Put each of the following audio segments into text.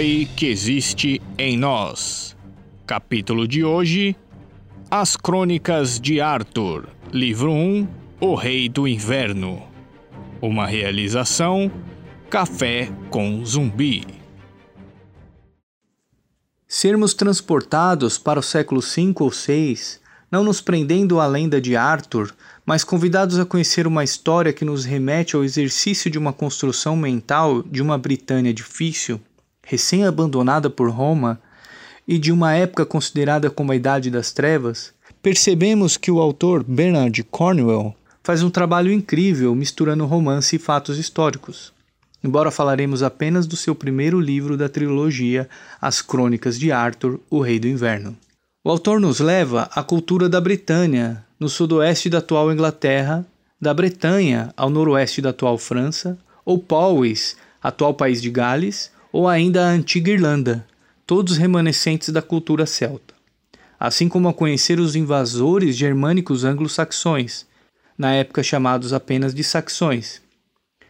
herói que existe em nós. Capítulo de hoje: As Crônicas de Arthur, Livro 1 O Rei do Inverno. Uma realização: Café com Zumbi. Sermos transportados para o século V ou VI, não nos prendendo à lenda de Arthur, mas convidados a conhecer uma história que nos remete ao exercício de uma construção mental de uma Britânia difícil, recém-abandonada por Roma, e de uma época considerada como a Idade das Trevas, percebemos que o autor Bernard Cornwell faz um trabalho incrível misturando romance e fatos históricos. Embora falaremos apenas do seu primeiro livro da trilogia, As Crônicas de Arthur, o Rei do Inverno. O autor nos leva à cultura da Britânia, no sudoeste da atual Inglaterra, da Bretanha ao noroeste da atual França, ou Powys, atual país de Gales, ou ainda a antiga Irlanda, todos remanescentes da cultura celta, assim como a conhecer os invasores germânicos anglo-saxões, na época chamados apenas de saxões.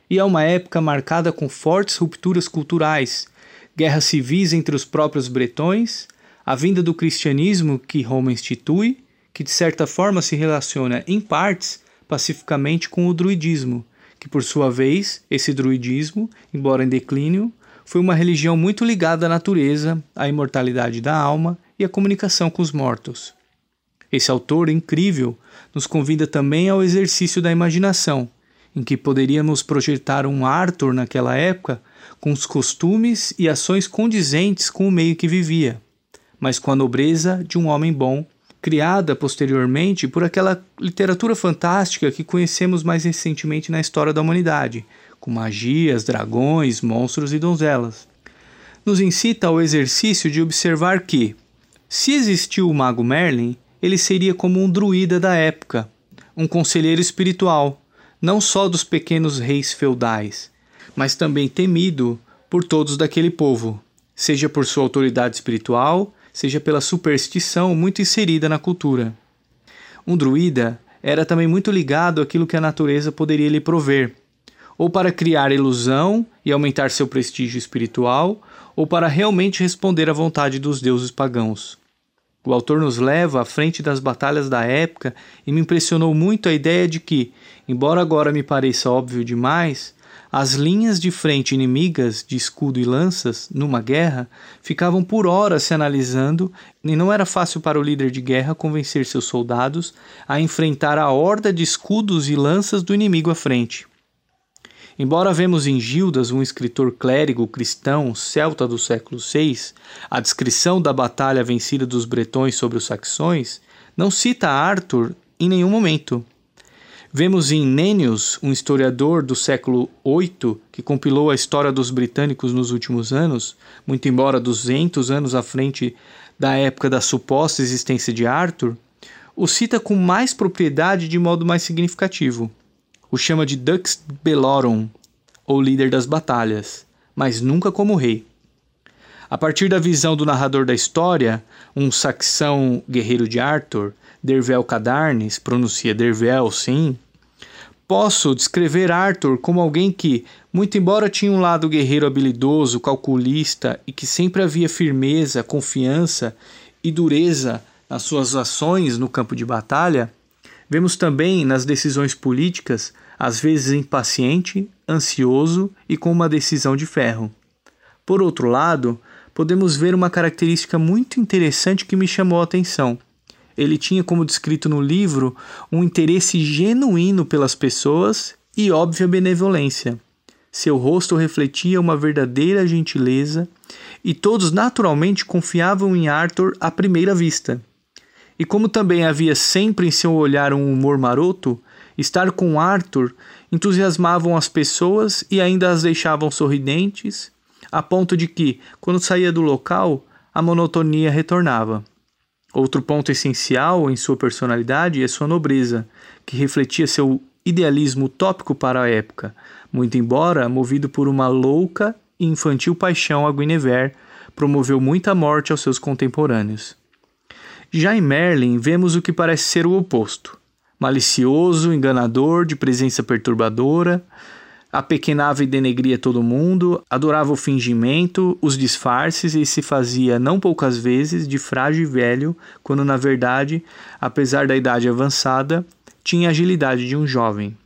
E é uma época marcada com fortes rupturas culturais, guerras civis entre os próprios bretões, a vinda do cristianismo que Roma institui, que de certa forma se relaciona em partes pacificamente com o druidismo, que por sua vez, esse druidismo, embora em declínio, foi uma religião muito ligada à natureza, à imortalidade da alma e à comunicação com os mortos. Esse autor incrível nos convida também ao exercício da imaginação, em que poderíamos projetar um Arthur naquela época com os costumes e ações condizentes com o meio que vivia, mas com a nobreza de um homem bom, criada posteriormente por aquela literatura fantástica que conhecemos mais recentemente na história da humanidade, com magias, dragões, monstros e donzelas. Nos incita ao exercício de observar que, se existiu o mago Merlin, ele seria como um druida da época, um conselheiro espiritual, não só dos pequenos reis feudais, mas também temido por todos daquele povo, seja por sua autoridade espiritual, seja pela superstição muito inserida na cultura. Um druida era também muito ligado àquilo que a natureza poderia lhe prover, ou para criar ilusão e aumentar seu prestígio espiritual, ou para realmente responder à vontade dos deuses pagãos. O autor nos leva à frente das batalhas da época e me impressionou muito a ideia de que, embora agora me pareça óbvio demais, as linhas de frente inimigas de escudo e lanças, numa guerra, ficavam por horas se analisando e não era fácil para o líder de guerra convencer seus soldados a enfrentar a horda de escudos e lanças do inimigo à frente. Embora vemos em Gildas, um escritor clérigo cristão celta do século VI, a descrição da batalha vencida dos bretões sobre os saxões, não cita Arthur em nenhum momento. Vemos em Nennius, um historiador do século VIII que compilou a história dos britânicos nos últimos anos, muito embora 200 anos à frente da época da suposta existência de Arthur, o cita com mais propriedade de modo mais significativo o chama de Dux Bellorum, ou líder das batalhas, mas nunca como rei. A partir da visão do narrador da história, um saxão guerreiro de Arthur, Dervel Cadarnes, pronuncia Dervel, sim, posso descrever Arthur como alguém que, muito embora tinha um lado guerreiro habilidoso, calculista e que sempre havia firmeza, confiança e dureza nas suas ações no campo de batalha, Vemos também nas decisões políticas, às vezes impaciente, ansioso e com uma decisão de ferro. Por outro lado, podemos ver uma característica muito interessante que me chamou a atenção. Ele tinha, como descrito no livro, um interesse genuíno pelas pessoas e óbvia benevolência. Seu rosto refletia uma verdadeira gentileza e todos naturalmente confiavam em Arthur à primeira vista. E como também havia sempre em seu olhar um humor maroto, estar com Arthur entusiasmavam as pessoas e ainda as deixavam sorridentes, a ponto de que, quando saía do local, a monotonia retornava. Outro ponto essencial em sua personalidade é sua nobreza, que refletia seu idealismo utópico para a época, muito embora movido por uma louca e infantil paixão a Guinevere, promoveu muita morte aos seus contemporâneos. Já em Merlin, vemos o que parece ser o oposto. Malicioso, enganador, de presença perturbadora, apequenava e denegria todo mundo, adorava o fingimento, os disfarces e se fazia, não poucas vezes, de frágil e velho, quando na verdade, apesar da idade avançada, tinha a agilidade de um jovem.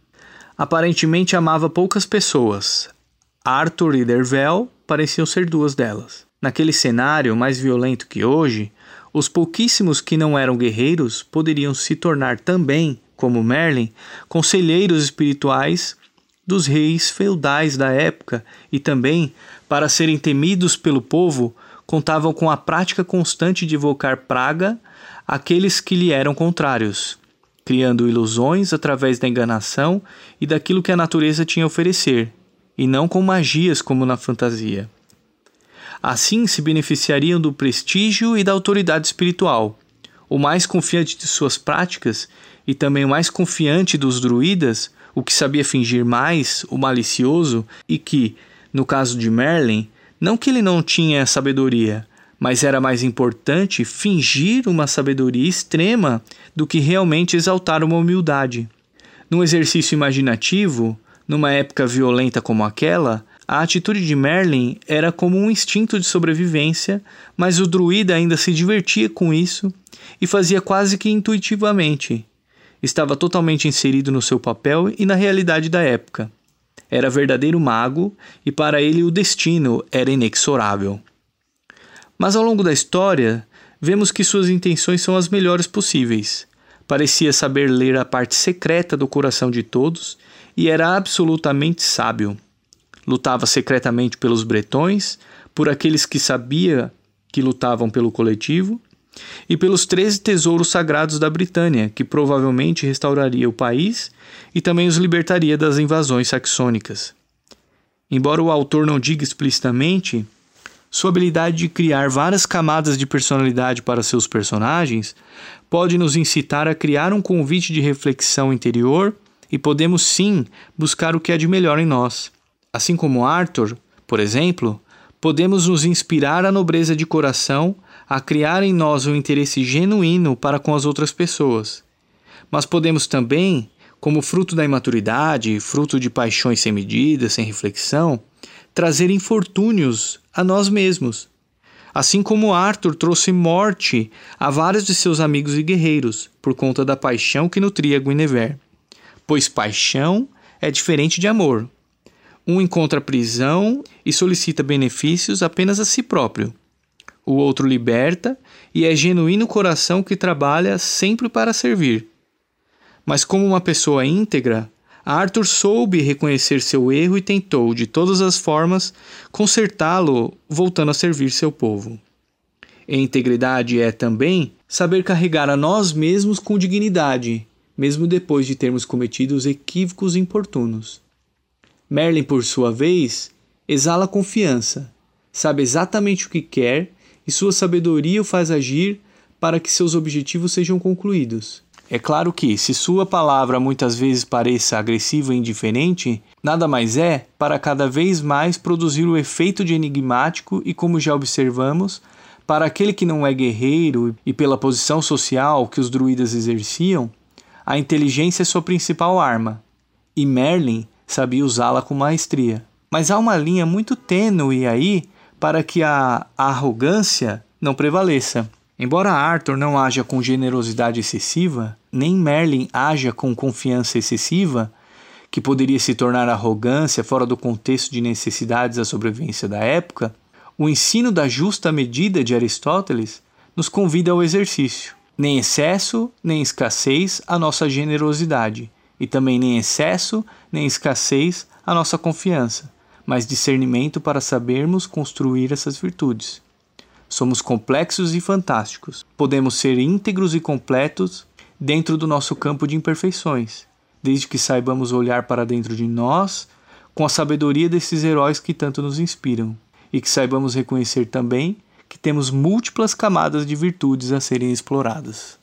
Aparentemente amava poucas pessoas. Arthur e Dervel pareciam ser duas delas. Naquele cenário mais violento que hoje, os pouquíssimos que não eram guerreiros poderiam se tornar também, como Merlin, conselheiros espirituais dos reis feudais da época e também, para serem temidos pelo povo, contavam com a prática constante de evocar praga àqueles que lhe eram contrários, criando ilusões através da enganação e daquilo que a natureza tinha a oferecer, e não com magias como na fantasia. Assim se beneficiariam do prestígio e da autoridade espiritual. O mais confiante de suas práticas e também o mais confiante dos druidas o que sabia fingir mais, o malicioso, e que, no caso de Merlin, não que ele não tinha sabedoria, mas era mais importante fingir uma sabedoria extrema do que realmente exaltar uma humildade. Num exercício imaginativo, numa época violenta como aquela, a atitude de Merlin era como um instinto de sobrevivência, mas o druida ainda se divertia com isso e fazia quase que intuitivamente, estava totalmente inserido no seu papel e na realidade da época. Era verdadeiro mago e para ele o destino era inexorável. Mas ao longo da história, vemos que suas intenções são as melhores possíveis. Parecia saber ler a parte secreta do coração de todos e era absolutamente sábio. Lutava secretamente pelos bretões, por aqueles que sabia que lutavam pelo coletivo e pelos treze tesouros sagrados da Britânia, que provavelmente restauraria o país e também os libertaria das invasões saxônicas. Embora o autor não diga explicitamente, sua habilidade de criar várias camadas de personalidade para seus personagens pode nos incitar a criar um convite de reflexão interior e podemos sim buscar o que é de melhor em nós. Assim como Arthur, por exemplo, podemos nos inspirar à nobreza de coração a criar em nós um interesse genuíno para com as outras pessoas. Mas podemos também, como fruto da imaturidade, fruto de paixões sem medida, sem reflexão, trazer infortúnios a nós mesmos. Assim como Arthur trouxe morte a vários de seus amigos e guerreiros, por conta da paixão que nutria Guinevere. Pois paixão é diferente de amor. Um encontra prisão e solicita benefícios apenas a si próprio o outro liberta e é genuíno coração que trabalha sempre para servir. Mas, como uma pessoa íntegra, Arthur soube reconhecer seu erro e tentou, de todas as formas, consertá-lo, voltando a servir seu povo. E integridade é também saber carregar a nós mesmos com dignidade, mesmo depois de termos cometido os equívocos importunos. Merlin, por sua vez, exala confiança, sabe exatamente o que quer e sua sabedoria o faz agir para que seus objetivos sejam concluídos. É claro que, se sua palavra muitas vezes pareça agressiva e indiferente, nada mais é para cada vez mais produzir o efeito de enigmático e, como já observamos, para aquele que não é guerreiro e pela posição social que os druidas exerciam, a inteligência é sua principal arma, e Merlin sabia usá-la com maestria. Mas há uma linha muito tênue aí para que a arrogância não prevaleça. Embora Arthur não haja com generosidade excessiva, nem Merlin haja com confiança excessiva, que poderia se tornar arrogância fora do contexto de necessidades da sobrevivência da época, o ensino da justa medida de Aristóteles nos convida ao exercício. Nem excesso, nem escassez a nossa generosidade, e também nem excesso, nem escassez a nossa confiança mas discernimento para sabermos construir essas virtudes. Somos complexos e fantásticos. Podemos ser íntegros e completos dentro do nosso campo de imperfeições, desde que saibamos olhar para dentro de nós com a sabedoria desses heróis que tanto nos inspiram, e que saibamos reconhecer também que temos múltiplas camadas de virtudes a serem exploradas.